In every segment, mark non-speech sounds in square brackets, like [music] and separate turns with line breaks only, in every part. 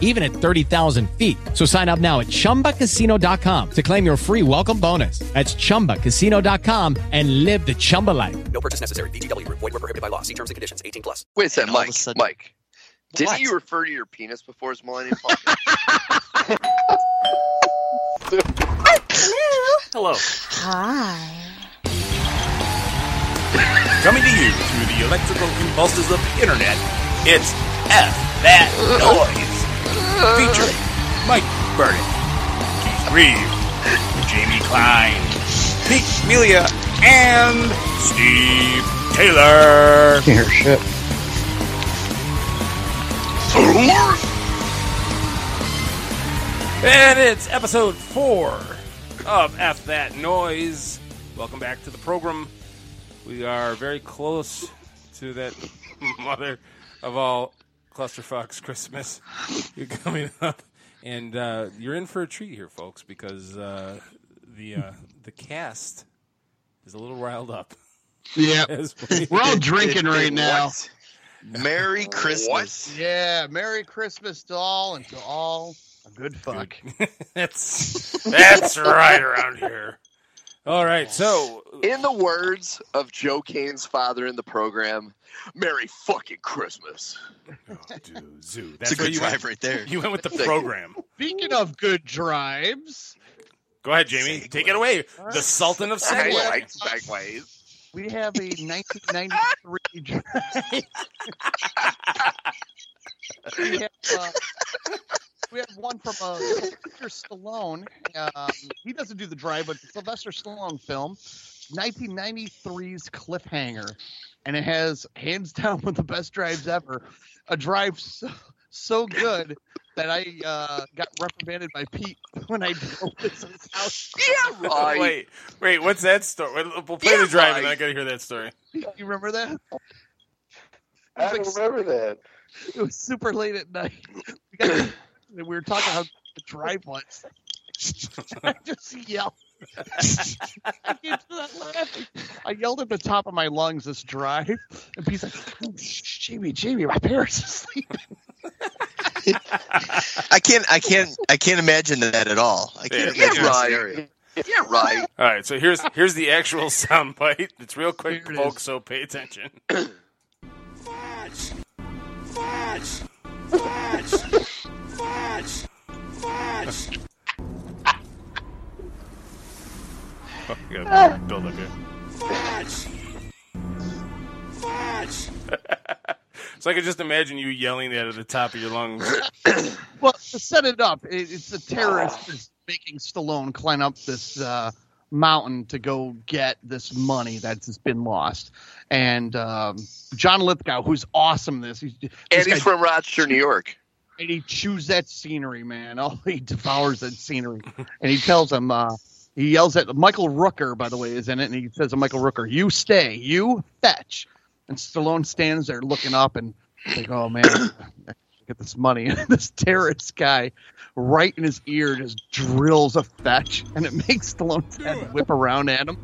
even at 30,000 feet. So sign up now at chumbacasino.com to claim your free welcome bonus. That's chumbacasino.com and live the Chumba life.
No purchase necessary. VGW Group. Void were prohibited by law. See terms and conditions. 18 plus.
Wait a second,
And a
Mike.
sudden-
Mike, didn't
What?
you refer to your penis before as Millennium [laughs] Falcon?
Hello.
Hi.
Coming to you through the electrical impulses of the internet, it's F That Noise. Featuring Mike Burnett, Keith Grieve, Jamie Klein, Pete Melia, and Steve Taylor. [laughs]
Here, shit.
And it's episode four of F That Noise. Welcome back to the program. We are very close to that [laughs] mother of all clusterfucks Christmas [laughs] You're coming up. And uh, you're in for a treat here, folks, because uh, the uh, the cast is a little riled up.
Yeah, [laughs]
we-
we're all drinking right
What?
now.
Merry Christmas.
Yeah, Merry Christmas to all and to all a good fuck. [laughs]
that's that's right around here. All right, so
In the words of Joe Kane's father in the program, Merry fucking Christmas.
Oh, dude, Zoo.
It's
That's
a good
you
drive
went.
right there.
You went with the
Thank you.
program.
Speaking of good drives,
Go ahead, Jamie.
Segue.
Take it away. The Sultan of
I
Segway.
like segways.
we have a 1993 [laughs] drive. [laughs] we, have, uh, [laughs] we have one from uh, Sylvester Stallone. Um, he doesn't do the drive, but the Sylvester Stallone film, 1993's Cliffhanger, and it has hands [laughs] down one of the best drives ever. A drive so, so good that I uh, got reprimanded by Pete when I drove this to his house.
Yeah, [laughs] right.
Wait, wait. What's that story? We'll we'll play
Yeah,
the drive, and. I gotta hear that story.
You remember that?
I don't remember that. [laughs]
It was super late at night. We, got, we were talking how the drive was. [laughs] I just yelled. I can't do that laughing. I yelled at the top of my lungs this drive, and he's like, oh, shh, "Jamie, Jamie, my parents are sleeping."
I can't. I can't. I can't imagine that at all. I can't
Yeah,
imagine that
right.
scenario.
Yeah, right.
All right, so here's here's the actual [laughs] sound bite. It's real quick,
it
folks.
is.
So pay attention. [clears throat] Oh, you gotta build up here. Fudge! Fudge! [laughs] so I could just imagine you yelling that at the top of your lungs.
Well, to set it up, it, it's a terrorist is making Stallone climb up this uh, mountain to go get this money that's just been lost. And um, John Lithgow, who's awesome, this he's this
And
guy-
he's from Rochester, New York.
and he chews that scenery, man. [laughs] Oh, he devours that scenery, and he tells him, uh, he yells at Michael Rooker, by the way, is in it, and he says to Michael Rooker, "You stay, you fetch." And Stallone stands there looking up and like, "Oh man, get this money." [laughs] And this terrorist guy, right in his ear, just drills a fetch, and it [laughs] makes Stallone's head whip around at him.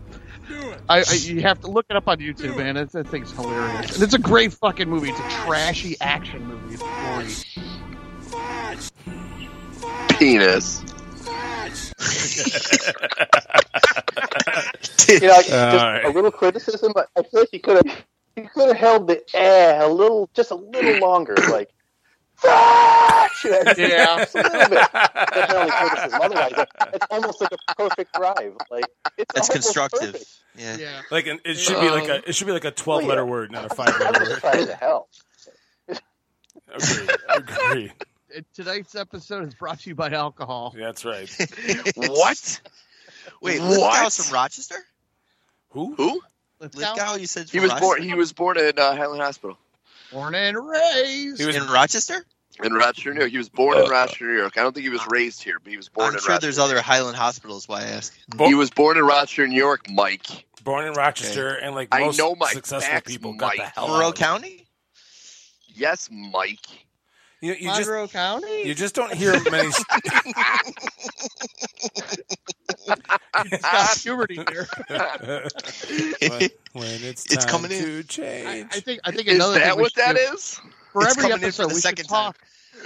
I, I, you have to look it up on YouTube, man. It's, that thing's hilarious, and it's a great fucking movie. It's a trashy action movie. It's great.
Penis. [laughs]
You know, just
right.
a little criticism, but I feel like he could have he could have held the eh a little, just a little longer, like. "Fetch!" [laughs]
Yeah.
Just a little bit. That's my only criticism. Otherwise, it's almost like a perfect drive. Like it's
That's constructive.
perfect.
Yeah.
Yeah.
Like an, it should be like a it should be like a twelve letter word, not a five letter word.
trying to help. [laughs]
Agreed. Agreed.
And Tonight's episode is brought to you by alcohol.
That's right. [laughs]
What?
Wait,
What?
Lithgow's from Rochester?
Who?
Who?
Lithgow, you said
He
from
was born. He was born in uh, Highland Hospital
Born and raised.
He was
in Rochester?
in Rochester, New York. He was born in uh, Rochester, New York. I don't think he was uh, raised here, but he was born
I'm
in
sure
Rochester.
there's other Highland hospitals. Why I ask?
Bo-
He was born in Rochester, New York, Mike.
born in Rochester, and like
I
most
know my
successful
facts,
people got the
Mike.
hell
Monroe
out.
County?
Yes, Mike.
You, you just
Monroe County.
you just don't hear many.
It's [laughs] got puberty there.
when, when it's
It's coming in.
to
I,
change.
I think. I think
Is
another
that
thing
what
should
that
do-
is?
For
It's
every
coming in for
episode,
the
we should
second
talk.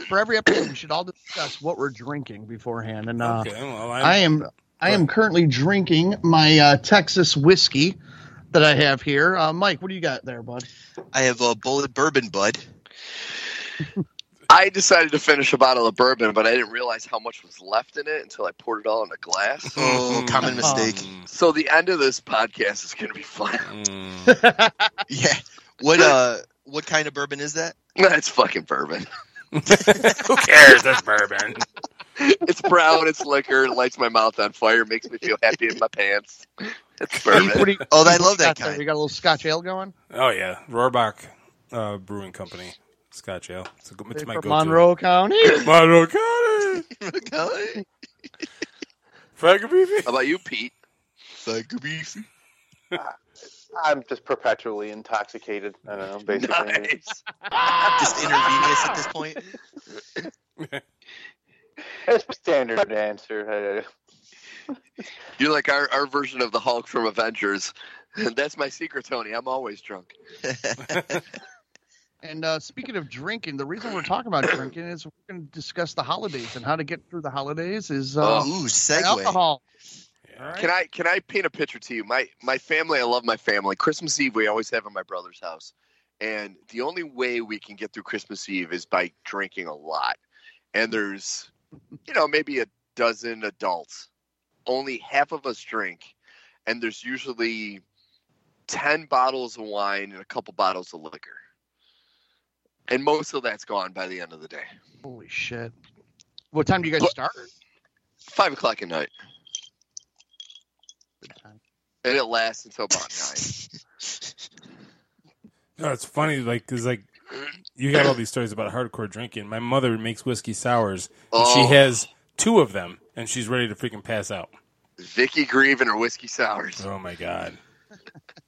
For every episode, we should all discuss what we're drinking beforehand. And uh,
okay, well, I'm,
I am I am currently drinking my uh, Texas whiskey that I have here. Uh, Mike, what do you got there, bud?
I have a bullet bourbon, bud. [laughs]
I decided to finish a bottle of bourbon, but I didn't realize how much was left in it until I poured it all in a glass.
Oh, common mistake.
Mm,
So the end of this podcast is going to be fun.
mm. [laughs]
Yeah. What uh? [laughs] What kind of bourbon is that?
That's fucking bourbon. [laughs]
Who cares? That's bourbon.
It's brown. It's liquor. It lights my mouth on fire. Makes me feel happy in my pants. It's
What do you-
bourbon.
what do you-
Oh, I love that
got there? You got a little Scotch ale going?
Oh yeah, Rohrbach uh, Brewing Company, Scotch Ale. It's, a, it's my
From
go-to.
Monroe County. [laughs]
Monroe County.
Okay. [laughs]
Frank Beefy.
How about you, Pete?
Like a beef.
I'm just perpetually intoxicated. I don't know, [laughs] basically.
Nice.
Just intravenous at this point.
That's my standard answer.
You're like our, our version of the Hulk from Avengers. That's my secret, Tony. I'm always drunk.
And uh, speaking of drinking, the reason we're talking about drinking is we're going to discuss the holidays and how to get through the holidays is uh,
Oh.
Ooh, segue.
alcohol.
Yeah.
Can I can I paint a picture to you? My my family, I love my family. Christmas Eve we always have at my brother's house. And the only way we can get through Christmas Eve is by drinking a lot. And there's you know, maybe a dozen adults. Only half of us drink. And there's usually 10 bottles of wine and a couple bottles of liquor. And most of that's gone by the end of the day.
Holy shit! What time do you guys
But-
start?
Five o'clock at night.
Good time.
And it lasts until about nine. [laughs]
No, it's funny, like, cause like you got all these stories about hardcore drinking. My mother makes whiskey sours, and
Oh.
she has two of them, and she's ready to freaking pass out.
Vicky Grieve and her whiskey sours.
Oh my god!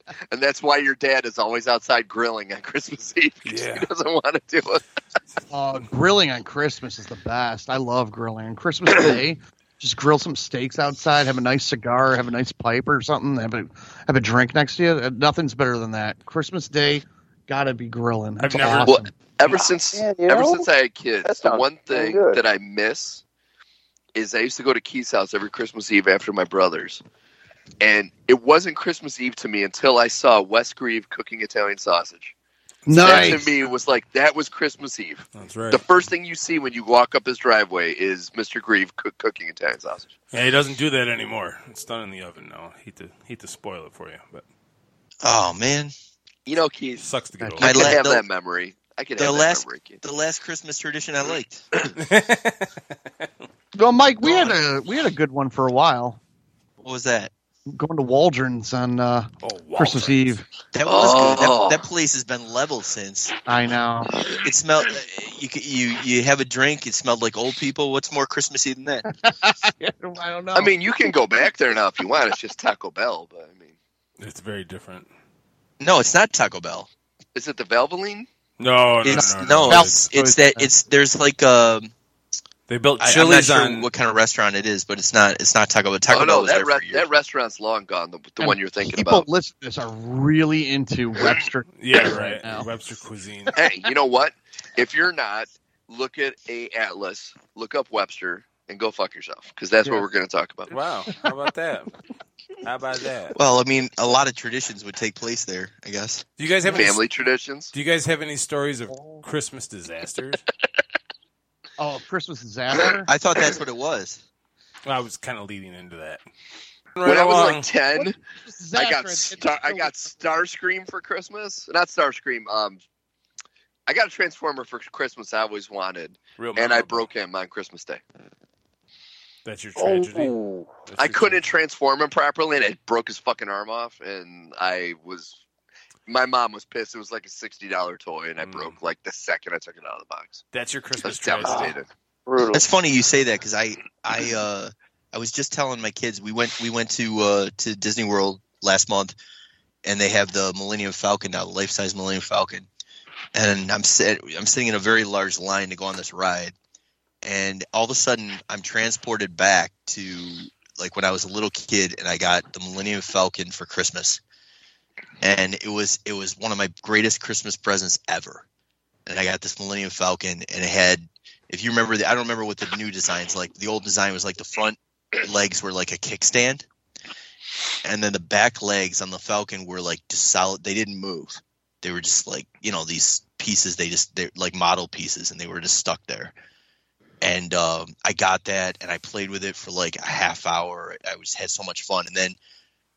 [laughs]
And that's why your dad is always outside grilling on Christmas Eve.
Yeah.
He doesn't want to do it. [laughs]
Uh, grilling on Christmas is the best. I love grilling on Christmas Day. [clears throat] Just grill some steaks outside, have a nice cigar, have a nice pipe or something, have a have a drink next to you. Uh, Nothing's better than that. Christmas Day, gotta be grilling. That's
I've never-
awesome.
Well, Ever since
Yeah,
ever
know,
since I had kids,
that
the one thing
good.
that I miss is I used to go to Keith's house every Christmas Eve after my brother's. And it wasn't Christmas Eve to me until I saw Wes Grieve cooking Italian sausage. That to me was like that was Christmas Eve.
That's right.
The first thing you see when you walk up his driveway is Mr. Grieve cook, cooking Italian sausage.
Yeah, he doesn't do that anymore. It's done in the oven now. hate to hate to spoil it for you, but
Oh man,
You know, Keith,
sucks to get
I
I
could
la-
have
the-
that memory. I could
the
have that
last-
memory, Keith.
the last Christmas tradition I liked. [coughs] [laughs]
Well, Mike, we had a we had a good one for a while.
What was that?
Going to Waldron's on uh,
oh,
Christmas Eve.
That was good.
Oh.
That, that place has been leveled since.
I know.
It smelled. You you you have a drink. It smelled like old people. What's more Christmassy than that? [laughs]
I don't know.
I mean, you can go back there now if you want. It's just Taco Bell, but I mean,
It's very different.
No, it's not Taco Bell.
is it the Valvoline?
No, no,
It's
no,
no.
no.
it's, it's that. It's there's like um.
They built
I, I'm not
Chili's
sure
on.
what kind of restaurant it is, but it's not. It's not Taco Bell. Taco
oh
Bell
no,
was
that
there for
re- that restaurant's long gone. The, the one you're thinking
people
about.
listen to this are really into [clears throat] Webster.
yeah,
right
right.
now.
Webster cuisine.
hey, you know what? If you're not, look at a atlas, look up Webster, and go fuck yourself because that's what we're going to talk about.
Wow, how about that? How about that?
Well, I mean, a lot of traditions would take place there. I guess.
Do you guys have any?
Family traditions.
Do you guys have any stories of oh. Christmas disasters? [laughs]
Oh, Christmas disaster. [clears throat]
I thought that's what it was.
Well, I was kind of leading into that.
When
Right
I was
along.
like ten, I got star- I got Starscream for Christmas. Not Starscream. Um, I got a Transformer for Christmas. I always wanted,
Real
and I broke him on Christmas Day.
That's your tragedy.
Oh,
That's
I
your
couldn't
tragedy.
transform him properly, and it broke his fucking arm off. And I was, my mom was pissed. It was like a sixty dollar toy, and I
Mm.
broke like the second I took it out of the box.
That's your
I
Christmas
was devastated.
brutal.
That's funny you say that because I [clears throat] I uh I was just telling my kids we went we went to uh to Disney World last month and they have the Millennium Falcon now the life size Millennium Falcon and I'm sit, I'm sitting in a very large line to go on this ride, and all of a sudden I'm transported back to like when I was a little kid and I got the Millennium Falcon for Christmas, and it was it was one of my greatest Christmas presents ever, and I got this Millennium Falcon and it had if you remember the I don't remember what the new design's like the old design was like the front legs were like a kickstand, and then the back legs on the Falcon were like just solid they didn't move. They were just like you know these pieces they just they're like model pieces and they were just stuck there. And um, i got that and i played with it for like a half hour. I was had so much fun. And then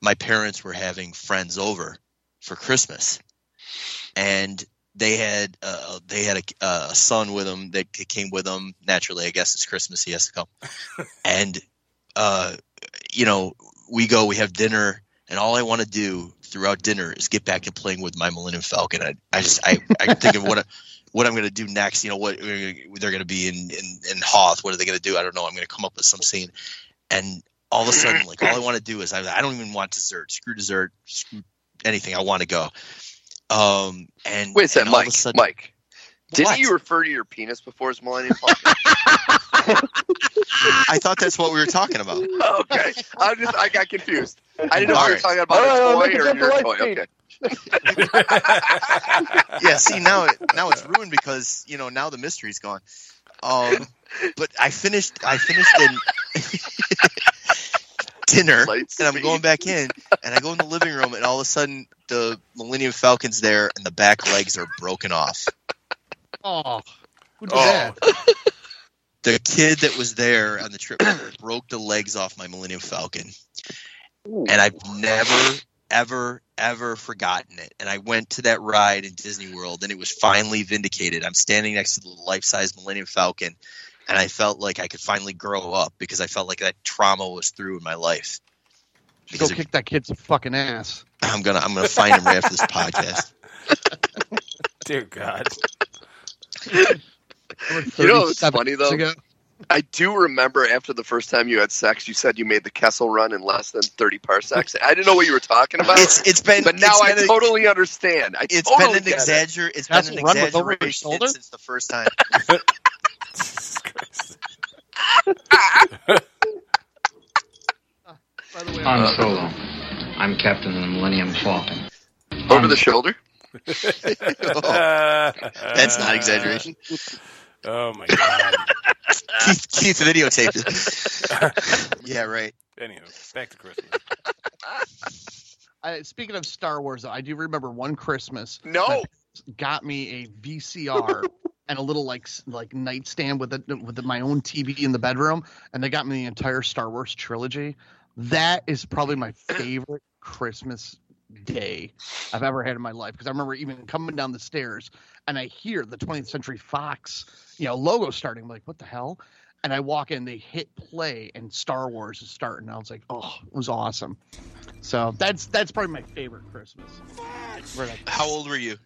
my parents were having friends over for christmas and they had uh, they had a, a son with them that came with them naturally i guess it's christmas he has to come [laughs] and uh, you know we go we have dinner and all i want to do throughout dinner is get back to playing with my Millennium Falcon. I, I just I, I think of what I, what I'm going to do next. You know what they're going to be in, in in Hoth. What are they going to do? I don't know. I'm going to come up with some scene, and all of a sudden, like all I [clears throat] want to do is I, I don't even want dessert. Screw dessert. Screw anything. I want to go. Um and
Wait a second,
and all of
Mike.
sudden-
Mike, didn't
What?
you refer to your penis before as Millennium [laughs] Falcon? [laughs]
I thought that's what we were talking about.
okay, I just I got confused. I didn't know
All
if you were talking about
All
a
right,
toy
make
or
it
your
jump
toy.
to light
Okay.
yeah, see now it now it's ruined because you know now the mystery's gone. Um, but I finished I finished in dinner [laughs] and I'm going back in and I go in the living room and all of a sudden the Millennium Falcon's there and the back legs are broken off.
Oh, who did
Oh.
that? [laughs]
The kid that was there on the trip [coughs] broke the legs off my Millennium Falcon. and I've never, ever, ever forgotten it. And I went to that ride in Disney World, and it was finally vindicated. I'm standing next to the life-size Millennium Falcon, and I felt like I could finally grow up because I felt like that trauma was through in my life.
Go
Because
kick that kid's fucking ass. [laughs]
I'm gonna, I'm gonna find him right after this podcast. [laughs]
Dear God.
You know what's
37
funny, though?
ago.
I do remember after the first time you had sex, you said you made the Kessel run in less than 30 parsecs. I didn't know what you were talking about,
It's, it's been,
but now
it's
I
been a-
totally understand. I
It's
totally
been an
get it.
exagger. It's
That's
been an
run with over your
exaggeration since the first time. [laughs]
Jesus Christ.
By the way, I'm- uh,
Solo. I'm captain of the Millennium Falcon.
Over the shoulder? [laughs]
That's not exaggeration.
Oh, oh my God.
Keith, Keith videotaped it. [laughs] yeah, right.
Anywho, back to Christmas.
I, speaking of Star Wars, I do remember one Christmas
No.
got me a VCR and a little like like nightstand with it with my own TV in the bedroom, and they got me the entire Star Wars trilogy. That is probably my [clears throat] favorite Christmas day I've ever had in my life because I remember even coming down the stairs and I hear the 20th Century Fox, you know, logo starting. I'm like, what the hell? And I walk in, they hit play, and Star Wars is starting. I was like, oh, it was awesome. So that's that's probably my favorite Christmas. Right.
How old were you?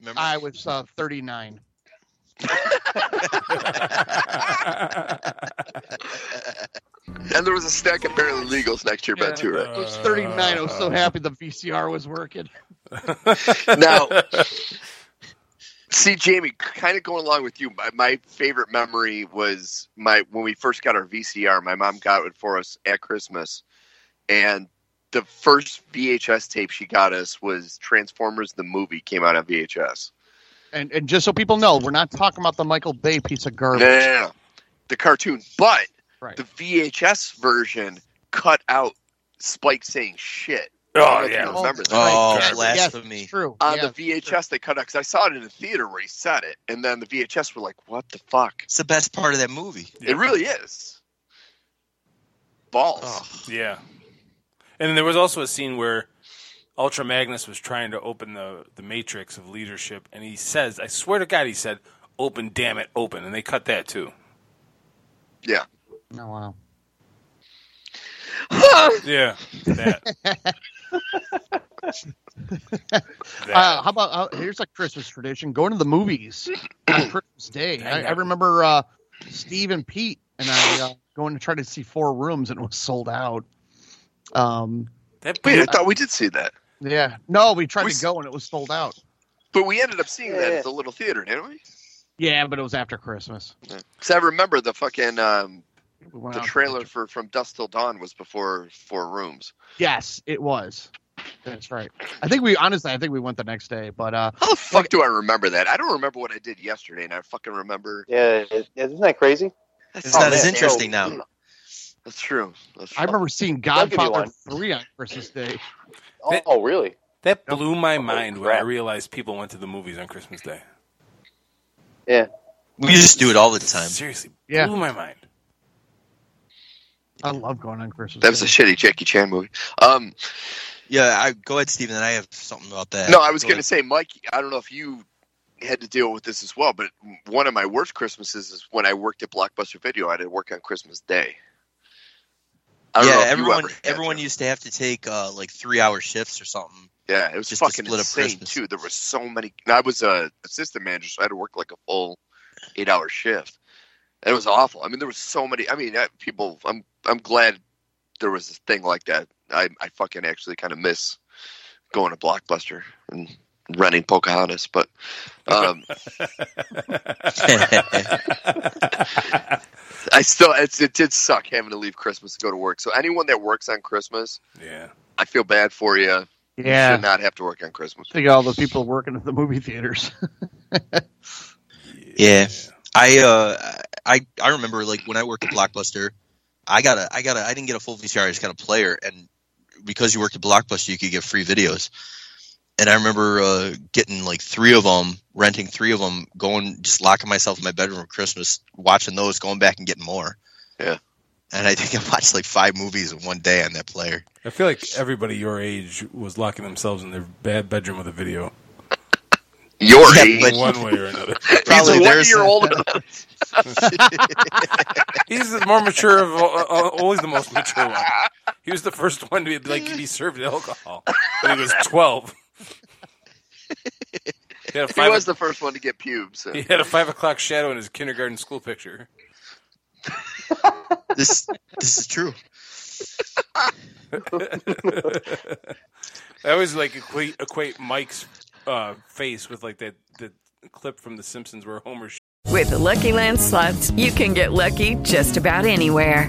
Remember?
I was uh, 39.
And there was a stack of barely legals next to your bed, too, right?
I was 39. I was so happy the VCR was working. [laughs]
now, see, Jamie, kind of going along with you, my, my favorite memory was my when we first got our VCR. My mom got it for us at Christmas, and the first VHS tape she got us was Transformers the movie came out on VHS.
And and just so people know, we're not talking about the Michael Bay piece of garbage.
no, no, no. the cartoon, but
Right.
the VHS version cut out Spike saying shit. Oh, I
Oh
don't know if you
yeah.
remember that.
Oh, oh
Yes,
blasphemy.
Yes, true.
on
Yeah.
the VHS they cut out because I saw it in the theater where he said it, and then the VHS were like, "What the fuck?"
It's the best part of that movie.
It really is. Balls.
Oh,
Yeah. And then there was also a scene where Ultra Magnus was trying to open the, the matrix of leadership, and he says, I swear to God, he said, open, damn it, open. And they cut that too.
Yeah.
Oh, wow. [laughs]
Yeah. That. [laughs] that.
Uh, how about uh, here's a Christmas tradition: going to the movies [clears throat] on Christmas Day. I, I remember uh, Steve and Pete and I uh, going to try to see Four Rooms, and it was sold out. Um,
that
Wait, I thought we did see that.
yeah, no, we tried
We
to go and it was sold out.
But we ended up seeing that at the little theater, didn't we?
Yeah, but it was after Christmas.
Because I remember the fucking um,
We went
the trailer for from Dusk Till Dawn was before Four Rooms.
Yes, it was. That's right. I think we honestly, I think we went the next day, but uh,
How the fuck do I remember that? I don't remember what I did yesterday, and I fucking remember.
Yeah, isn't that crazy?
That's,
It's not as interesting
So-
now.
That's true. That's
I remember seeing
I'll give you
Godfather three on Christmas Day.
Oh, oh, really?
That blew my mind when I realized people went to the movies on Christmas Day.
Yeah.
We just do it all the time.
Seriously,
Yeah.
blew my mind.
I love going on Christmas.
That was a shitty Jackie Chan movie. Um,
Yeah, I go ahead, Steven. And I have something about that.
no, I was going to say, Mike. I don't know if you had to deal with this as well, but one of my worst Christmases is when I worked at Blockbuster Video. I had to work on Christmas Day. I don't know
Yeah, everyone
ever
everyone
to.
used to have to take uh, like three hour shifts or something.
Yeah, it was
just to
fucking
up
insane too. There were so many. I was a assistant manager, so I had to work like a full eight hour shift. And it was awful. I mean, there was so many. I mean, people. I'm I'm glad there was a thing like that. I I fucking actually kind of miss going to Blockbuster and renting Pocahontas, but um, [laughs] I still it's, it did suck having to leave Christmas to go to work. So anyone that works on Christmas,
Yeah.
I feel bad for you. You
Yeah,
should not have to work on Christmas.
think all the people working at the movie theaters. [laughs]
Yeah. I uh I I remember like when I worked at Blockbuster, I got a I got a I didn't get a full VCR, I just got a player, and because you worked at Blockbuster, you could get free videos. And I remember uh, getting like three of them, renting three of them, going just locking myself in my bedroom for Christmas, watching those, going back and getting more.
Yeah.
And I think I watched like five movies in one day on that player.
I feel like everybody your age was locking themselves in their bad bedroom with a video,
Your
Yeah,
age.
but-
one way or another. [laughs]
Probably
He's one
there's-
year older.
He's the more mature of uh, always the most mature one. He was the first one to be like be served alcohol when he was twelve. He had a [laughs]
He
five.
was the first one to get pubes.
he had a five o'clock shadow in his kindergarten school picture. [laughs]
This this is true. [laughs]
I always like equate equate Mike's uh, face with like that the clip from The Simpsons where Homer. Sh-
With the Lucky Land slots, you can get lucky just about anywhere.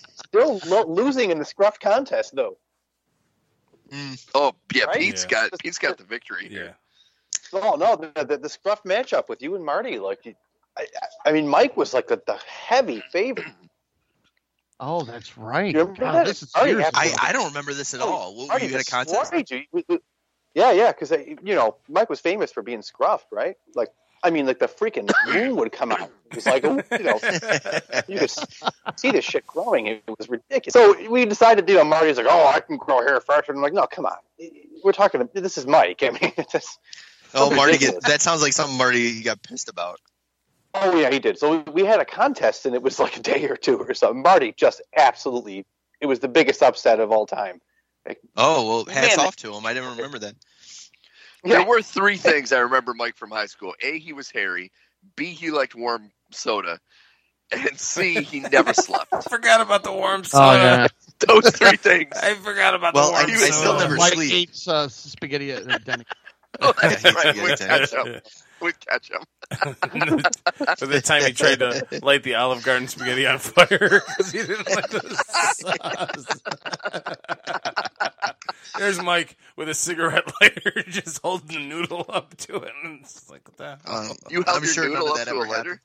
still lo- losing in the scruff contest though.
Mm, oh yeah,
Right?
Pete's
Yeah.
got Pete's got the victory.
Yeah.
Oh no, the, the, the scruff matchup with you and Marty, like, you- I, I- I mean, Mike was like the, the heavy favorite. [clears throat]
Oh, that's right.
Remember
God,
that?
this is
Already
years
had-
ago.
I, I don't remember this at all. What,
Marty
you had a contest?
you. We- we- Yeah, yeah, because uh, you know Mike was famous for being scruffed, right? Like, I mean, like the freaking moon would come out. It was like, you know, you could see this shit growing. It was ridiculous. So we decided, you know, Marty's like, oh, I can grow hair faster. And I'm like, no, come on. We're talking. This is Mike. I mean, [laughs] it's just,
Oh, Marty, get, that sounds like something Marty got pissed about.
oh yeah, he did. So we had a contest, and it was like a day or two or something. Marty just absolutely. It was the biggest upset of all time.
Oh well, hats
Man,
off to him. I didn't remember that.
There were three things I remember Mike from high school. A, he was hairy. B, he liked warm soda. And C, he never slept.
I [laughs] forgot about the warm
Oh,
soda.
yeah. [laughs]
Those three things.
I forgot about
Well,
the warm
I- I
soda.
still never
Mike
sleep.
eats uh, spaghetti at Denny.
Oh, that's right.
yeah, [laughs]
With
yeah.
Ketchup. With ketchup.
By the time he tried to light the Olive Garden spaghetti on fire [laughs] because he didn't like the sauce. [laughs] There's Mike with a cigarette [laughs] lighter just holding the noodle up to it. And it's like, what the hell?
Um,
You held
I'm
your
sure
noodle up
that
to a lighter?
happened.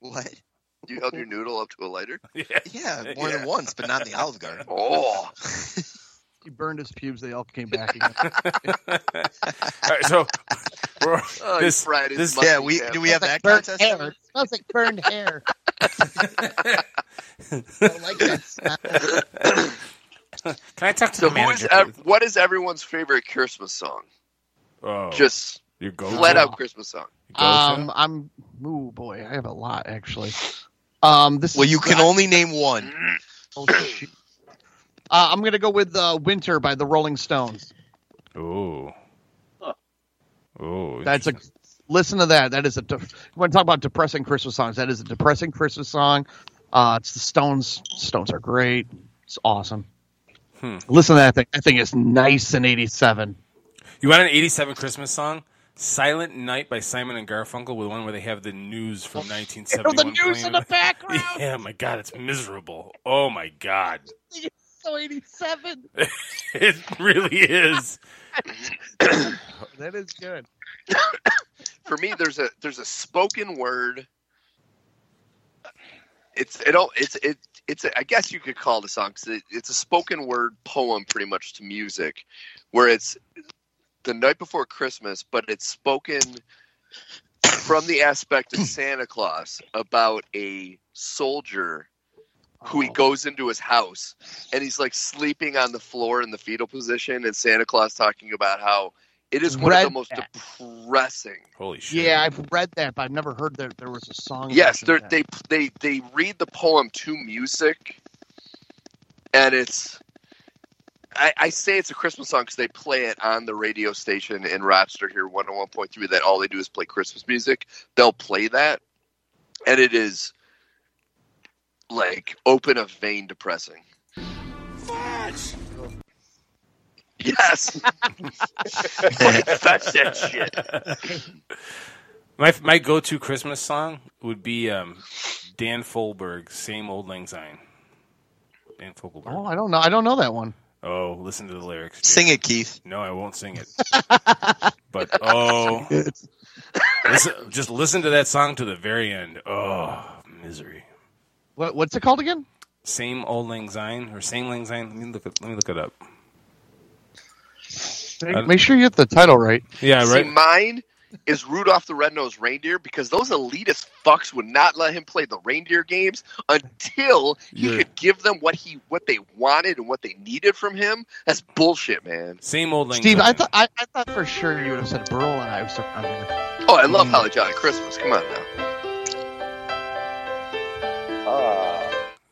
What?
You held your noodle up to a lighter?
Yeah.
Yeah, more
Yeah.
than once, but not in the Olive Garden.
Oh.
He burned his pubes. They all came back again. [laughs]
All right, so we're,
Oh, he
this,
fried his
this,
Yeah, we do we have that
Burnt
contest?
hair. It smells like burned hair. [laughs] I don't like that smell. [laughs]
can I talk to
So
the
who is
manager?
ev- what is everyone's favorite Christmas song?
oh,
Just
your go
flat out Christmas song.
Um, I'm. Ooh, boy, I have a lot actually. Um, this.
Well,
is-
you can only name one.
Oh, shit. Uh, I'm gonna go with uh, "Winter" by the Rolling Stones.
Oh. Oh,
That's a listen to that. That is a. De- you want to talk about depressing Christmas songs? That is a depressing Christmas song. Uh, it's the Stones. Stones are great. It's awesome.
Hmm.
Listen to that thing. That thing is nice in '87.
You want an 87 Christmas song? Silent Night by Simon and Garfunkel with one where they have the news from 1971.
the news
playing
in the background. [laughs]
Yeah, my God, it's miserable. Oh my God. [laughs]
So '87. [laughs]
It really is. [coughs]
that is good. [coughs]
For me, there's a there's a spoken word. It's it all it's it it's a, I guess you could call it a song 'cause it, it's a spoken word poem pretty much to music, where it's the night before Christmas, but it's spoken from the aspect of Santa Claus about a soldier who he
Oh.
goes into his house and he's like sleeping on the floor in the fetal position and Santa Claus talking about how it is one of the most
that.
depressing.
Holy shit.
Yeah, I've read that, but I've never heard that there was a song.
Yes, they're,
that.
they they they read the poem to music, and it's. I, I say it's a Christmas song because they play it on the radio station in Rochester here, one hundred one point three. That all they do is play Christmas music. They'll play that, and it is like open a vein depressing. Yes, fetch that shit.
My my go to Christmas song would be um, Dan Fogelberg's "Same Old Lang Syne." Dan Fogelberg.
Oh, I don't know. I don't know that one.
Oh, listen to the lyrics. Jay.
Sing it, Keith.
No, I won't sing it. [laughs] but oh, listen, just listen to that song to the very end. Oh, misery.
What, what's it called again?
Same old Lang Syne or same Lang Syne. Let me look. It, let me look it up.
Make, uh, make sure you get the title right.
Yeah,
See,
right.
mine is Rudolph the Red-Nosed Reindeer because those elitist fucks would not let him play the reindeer games until he
You're-
could give them what he what they wanted and what they needed from him. That's bullshit, man.
Same old Lang
Steve,
Syne.
I thought I, I thought for sure you would have said Burl and I was on here.
Oh, I love Holly Jolly Christmas. Come on now.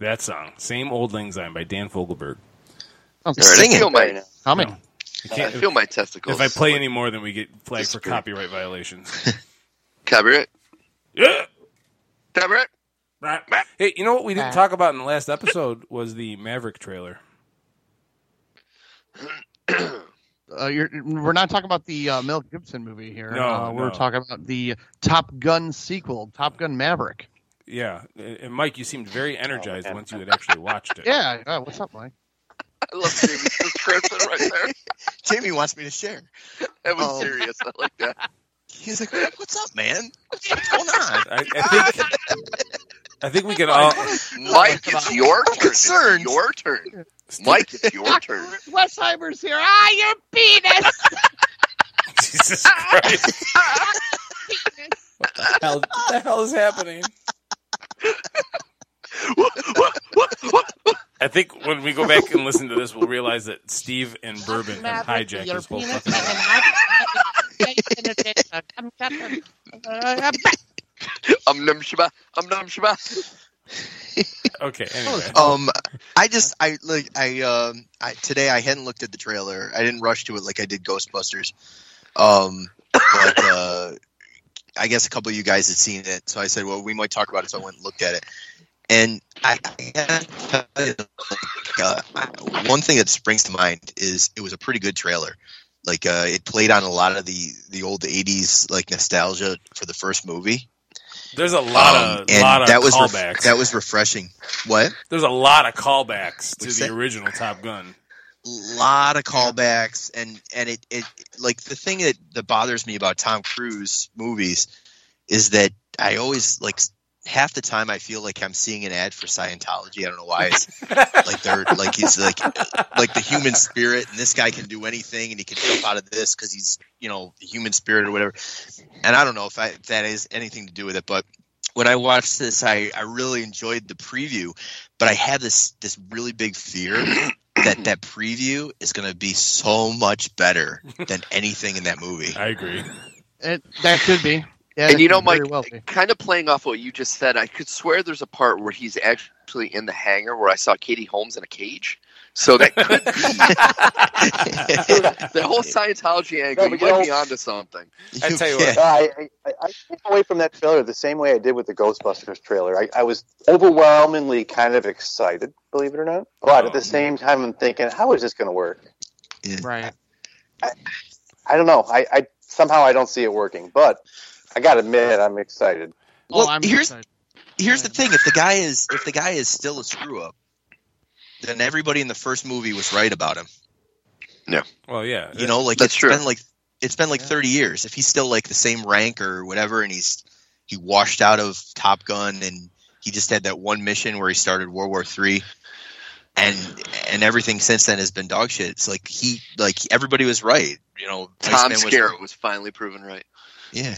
That song. Same old Lang Syne by Dan Fogelberg.
Sounds
All right,
Sing
I
it.
feel
very
my
nice.
coming.
No.
I
can't,
feel my testicles.
if I play any more, then we get flagged for
Disagree.
copyright violations. [laughs]
copyright,
yeah.
copyright.
Right. Hey, you know what we didn't talk about in the last episode [laughs] was the Maverick trailer.
Uh, you're, we're not talking about the uh, Mel Gibson movie here.
No,
uh, we're
no.
talking about the Top Gun sequel, Top Gun Maverick.
Yeah, and Mike, you seemed very energized once you had actually watched it. [laughs]
Yeah, uh, what's up, Mike? [laughs]
I love Jamie's description right there. [laughs]
Jamie wants me to share.
That was
Oh.
serious. I like that.
He's like, "What's up, man? What's, what's going on?"
I, I think I think we can all.
Mike, it's your turn. It's your turn. Mike, it's your turn.
Westheimer's here. Ah, your penis.
Jesus Christ! what, the hell, what the hell is happening? I think when we go back and listen to this, we'll realize that Steve and Bourbon have hijacked this whole fucking.
I'm num shaba. I'm num shaba.
Okay, anyway.
Um, I just I like I um I today I hadn't looked at the trailer. I didn't rush to it like I did Ghostbusters. Um, but uh, I guess a couple of you guys had seen it, so I said, well, we might talk about it. So I went and looked at it, and I, I you, like, uh, one thing that springs to mind is it was a pretty good trailer. Like uh, it played on a lot of the the old '80s like nostalgia for the first movie.
There's a lot
Um,
of
and
lot of
that was ref-
callbacks.
that was refreshing. What?
There's a lot of callbacks to
What's
the
that?
original Top Gun.
Lot of callbacks and and it, it like the thing that, that bothers me about Tom Cruise movies is that I always like half the time I feel like I'm seeing an ad for Scientology. I don't know why. It's [laughs] like they're like he's like like the human spirit and this guy can do anything and he can jump out of this because he's you know the human spirit or whatever. And I don't know if, I, if that has anything to do with it, but when I watched this, I, I really enjoyed the preview, but I had this this really big fear [clears throat] that that preview is going to be so much better than anything in that movie.
I agree.
It, that could be. Yeah,
and you know, Mike,
well
kind of playing off what you just said, I could swear there's a part where he's actually in the hangar where I saw Katie Holmes in a cage. So that could be [laughs] the whole Scientology angle.
No,
you
but you
might be onto something.
I tell you [laughs] what,
I, I, I came away from that trailer the same way I did with the Ghostbusters trailer. I, I was overwhelmingly kind of excited, believe it or not. But at the oh, same time, I'm thinking, how is this going to work?
Right.
I don't know. I, I somehow I don't see it working, but I got to admit, I'm excited.
Oh, well,
oh, I'm
here's
excited.
here's the thing: if the guy is if the guy is still a screw up, then everybody in the first movie was right about him. Yeah.
Well, yeah,
You know, like
That's
it's
true.
been like it's been like 30 years. If he's still like the same rank or whatever, and he's he washed out of Top Gun and he just had that one mission where he started World War Three, and and everything since then has been dog shit. It's like he like everybody was right. You know,
Tom
Iceman was-
Skerritt was finally proven right.
Yeah.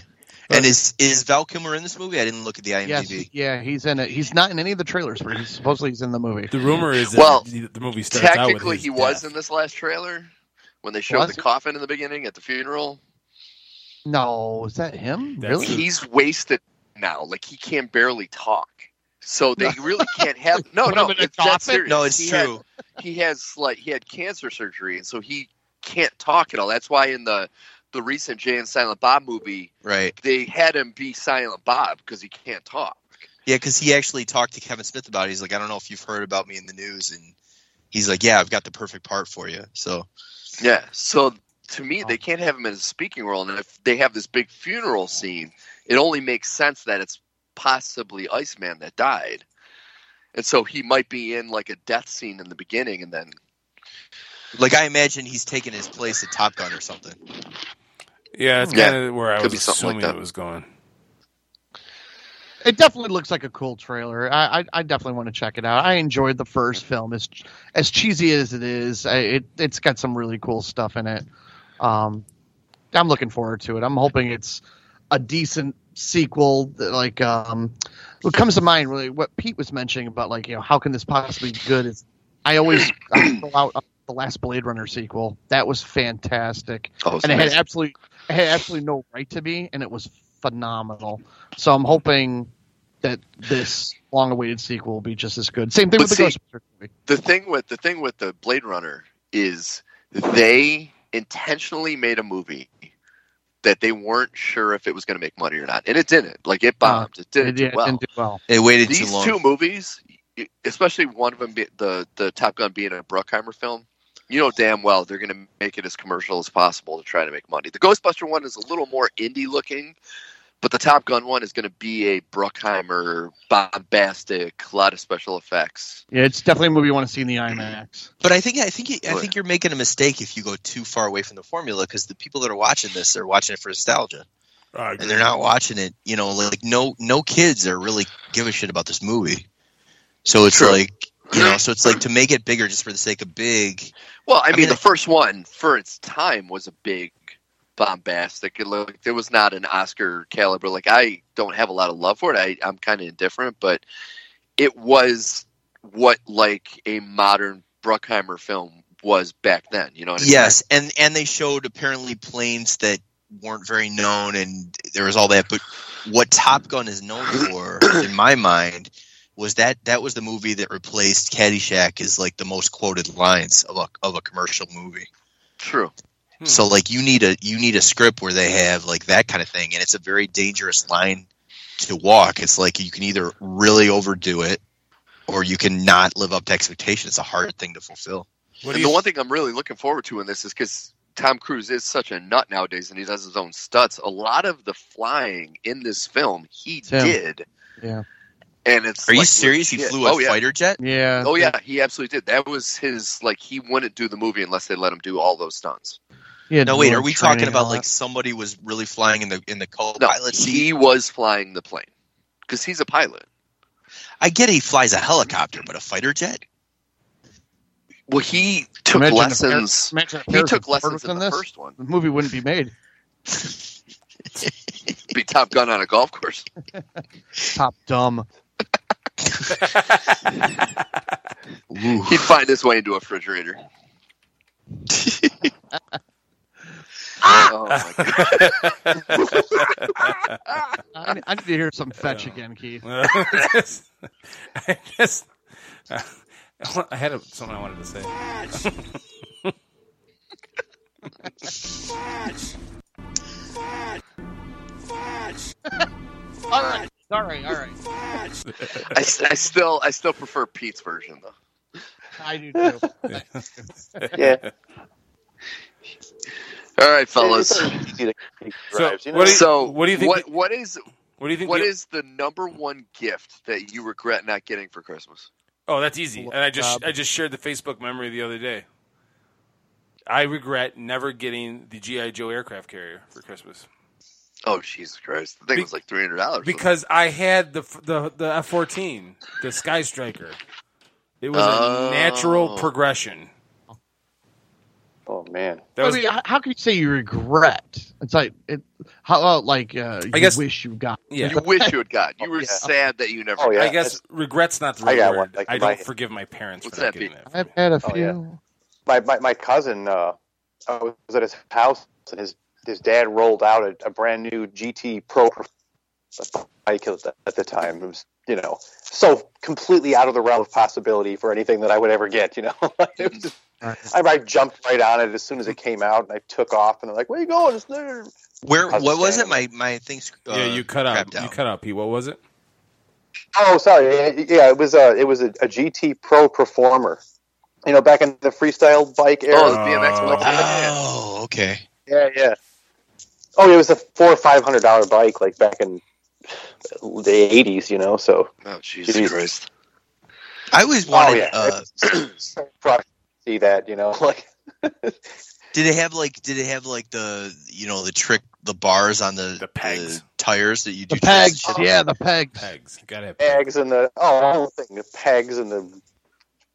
And is is Val Kilmer in this movie? I didn't look at the IMDb.
Yes, yeah, he's in it. He's not in any of the trailers, but he's supposedly he's in the movie.
the rumor is that
Well,
the, the movie starts out
Technically,
his
he was in this last trailer when they showed
Was
the
he?
coffin in the beginning at the funeral.
No, is that him?
That's
really?
the-
He's wasted now. Like he can't barely talk. So they really can't have [laughs] no no.
him in
It's that serious.
No, it's
He had-
true.
he has like he had cancer surgery, and so he can't talk at all. That's why in the the recent Jay and Silent Bob movie,
Right.
they had him be Silent Bob because he can't talk.
Yeah, because he actually talked to Kevin Smith about it. He's like, I don't know if you've heard about me in the news, and he's like, Yeah, I've got the perfect part for you. So
Yeah. So to me, they oh. can't have him in a speaking role, and if they have this big funeral scene, it only makes sense that it's possibly Iceman that died, and so he might be in like a death scene in the beginning, and then
Like I imagine he's taking his place at Top Gun or something.
Yeah, that's
Yeah,
kind of where I
could
was
be something like
assuming it was going.
It definitely looks like a cool trailer. I, I, I definitely want to check it out. I enjoyed the first film as as cheesy as it is. I, it it's got some really cool stuff in it. Um, I'm looking forward to it. I'm hoping it's a decent sequel. that, Like um, what comes to mind really what Pete was mentioning about like you know how can this possibly be good is I always I throw out uh, the last Blade Runner sequel. That was fantastic
oh, it's
and it had absolutely it had absolutely no right to be, and it was phenomenal. So I'm hoping that this long-awaited sequel will be just as good. Same thing
But
with the
see-
Ghostbusters movie.
the thing with the thing with the Blade Runner is they intentionally made a movie that they weren't sure if it was going to make money or not, and it didn't. Like it bombed. Uh, it didn't
It,
do
did-
well.
didn't do well.
They waited
These
too long.
two movies, especially one of them, the the Top Gun being a Bruckheimer film, you know damn well they're going to make it as commercial as possible to try to make money. The Ghostbuster one is a little more indie looking, but the Top Gun one is going to be a Bruckheimer bombastic, a lot of special effects.
Yeah, it's definitely a movie you want to see in the mm-hmm. IMAX.
But I think I think you- I
What?
think you're making a mistake if you go too far away from the formula because the people that are watching this are watching it for nostalgia and they're not watching it. You know, like no no kids are really give a shit about this movie. So it's
True.
like you know, so it's like to make it bigger just for the sake of big.
Well, I,
I
mean,
mean,
the first one for its time was a big bombastic. It looked, it was not an Oscar caliber. Like I don't have a lot of love for it. I, I'm kind of indifferent, but it was what like a modern Bruckheimer film was back then. You know what I mean?
Yes, and and they showed apparently planes that weren't very known, and there was all that. But what Top Gun is known for, in my mind, was that that was the movie that replaced Caddyshack as like the most quoted lines of a of a commercial movie.
True.
Hmm.
So like you need a you need a script where they have like that kind of thing, and it's a very dangerous line to walk. It's like you can either really overdo it, or you can not live up to expectations. It's a hard thing to fulfill.
And
you
the one thing I'm really looking forward to in this is because Tom Cruise is such a nut nowadays, and he does his own stunts. A lot of the flying in this film he
Tim.
did,
Yeah.
And it's.
Are you
like
serious? He flew a
oh, yeah.
fighter jet?
Yeah.
Oh yeah, he absolutely did. That was his like he wouldn't do the movie unless they let him do all those stunts.
Yeah.
No, wait. Are we talking about like somebody was really flying in the in the
No,
co-pilot seat?
he was flying the plane because he's a pilot.
I get he flies a helicopter, but a fighter jet?
Well, he took
Imagine
lessons.
Har- imagine
he took lessons in
in
the
this.
first one.
The movie wouldn't be made.
Be Top Gun on a golf course. [laughs]
Top dumb.
He'd find his way into a refrigerator. [laughs] Ah! oh my god! [laughs]
I, I need to hear some fetch again, Keith. [laughs]
I guess, I guess uh, I had a, something I wanted to say.
all right, all right, all right. [laughs]
I, s- I still I still prefer Pete's version though.
I do too. [laughs]
Yeah.
All right,
It's
fellas.
so easy to take
So,
drives, you know?
what do you-
So
what do you think
What
the-
what is
What do you think?
what
the-
is the number one gift that you regret not getting for Christmas?
Oh, that's easy. And I just
Job.
I just shared the Facebook memory the other day. I regret never getting the GI Joe aircraft carrier for Christmas
Oh Jesus Christ! The thing
Be-
was like three hundred dollars.
because I had the the the F fourteen, the Sky Striker. It was
Oh.
a natural progression.
oh man.
That was
I mean, how can you say you regret? It's like it. How about like uh, you
I guess-
wish you got?
yeah.
you wish you had got. You [laughs] were
Yeah.
sad that you never.
Oh, yeah.
I guess regret's not the
I
right
got
word.
one, like,
I don't
my-
forgive my parents for not
that
getting
be?
that.
I've had a
Oh,
few.
yeah. my, my, my cousin uh, I was at his house and his his dad rolled out a, a brand new GT Pro bike at the, time. It was you know so completely out of the realm of possibility for anything that I would ever get. You know, [laughs] it was just, I, I jumped right on it as soon as it came out and I took off and I'm like, "Where you going?" It's there.
Where
was
what was it? My my things. Uh,
yeah, you cut out.
crapped
You cut out, Pete. What was it?
Oh, sorry. Yeah, yeah, it was a it was a, a GT Pro Performer. You know, back in the freestyle bike era.
Oh, BMX
Oh.
Oh, okay.
Yeah, yeah. Oh, it was a four or five hundred dollar bike, like back in the eighties, you know. So,
Oh Jesus
Jeez.
Christ!
I always
oh
wanted.
yeah,
uh, [clears throat]
It's to see that, you know, [laughs] like
did it have like? Did it have like the you know the trick the bars on the
The pegs.
tires that you do
The pegs,
and shit?
yeah, the pegs.
Pegs. Gotta have
pegs and the oh, the thing, the pegs and the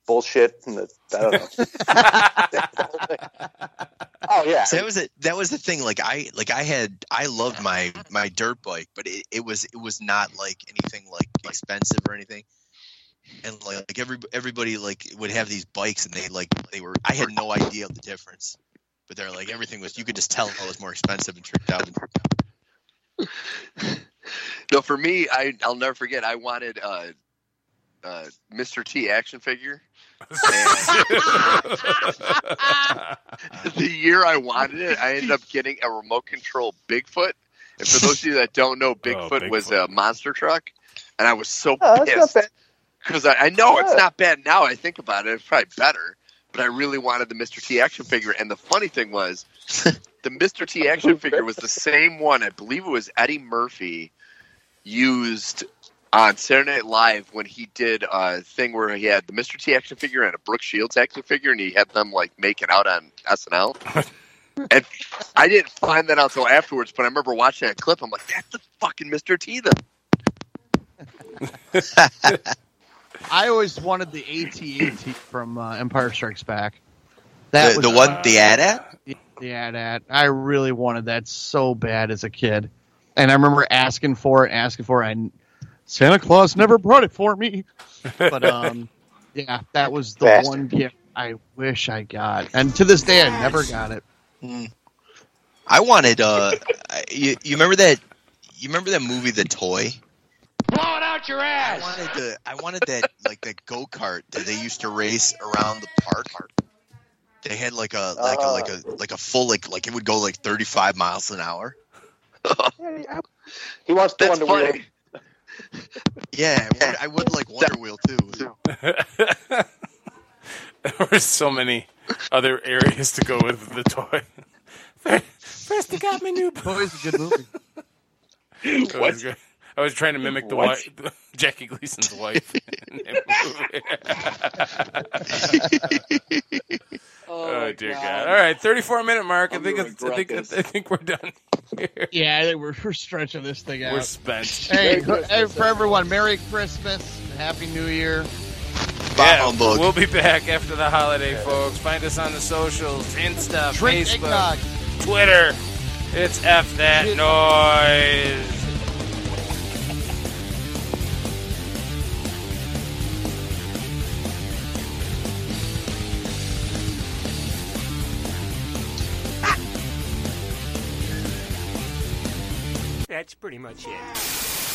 bullshit and the I don't know. The whole thing. oh yeah,
So that was it. That was the thing. Like I, like I had, I loved my my dirt bike, but it, it was it was not like anything like expensive or anything. And like, like every everybody like would have these bikes, and they like they were. I had no idea of the difference, but they're like everything was. You could just tell it was more expensive and tricked out. [laughs]
No, for me, I I'll never forget. I wanted uh, uh, Mr. T action figure. the year I wanted it, I ended up getting a remote control Bigfoot. And for those of you that don't know, Bigfoot, was
Bigfoot.
a monster truck, and I was so
Oh,
pissed because I, I know it's not bad now. I think about it; it's probably better. But I really wanted the Mr. T action figure, and the funny thing was, [laughs] the Mr. T action figure was the same one. I believe it was Eddie Murphy used on Saturday Night Live when he did a thing where he had the Mr. T action figure and a Brooke Shields action figure, and he had them like make it out on SNL. [laughs] and I didn't find that out until afterwards, but I remember watching that clip. I'm like, that's the fucking Mr. T. Then [laughs]
I always wanted the AT-AT from uh, Empire Strikes Back. That
The,
was
the one the ad at.
the AT-AT. I really wanted that so bad as a kid, and I remember asking for it, asking for it, and Santa Claus never brought it for me. But um, yeah, that was the
Bastard.
one gift I wish I got, and to this day I never got it.
I wanted. Uh, you, you remember that? You remember that movie, The Toy?
Blow it out your ass.
I
ass!
wanted the. I wanted that like that go kart that they used to race around the park. They had like a like a like a like a full like like it would go like thirty five miles an hour. [laughs]
Yeah, yeah. He wants the
that's
one to wheel.
funny.
Yeah, I would, I would like Wonder Wheel too. [laughs]
there were so many other areas to go with the toy. [laughs] First, he got me new.
Boys, a good movie. [laughs]
I was, go- I was trying to mimic the
What?
wife, [laughs] Jackie Gleason's wife. in that movie. [laughs] oh, oh dear God! All right, thirty-four minute mark. I
I'm
think it's, I think
this.
I think we're done. Here.
Yeah, I think we're, we're stretching this thing out.
We're spent.
Hey, hey, for everyone, Merry Christmas, Happy New Year.
Bah
Yeah,
humbug.
we'll be back after the holiday, folks. Find us on the socials, Insta,
Drink
Facebook,
eggnog.
Twitter. It's F that noise.
Pretty much it.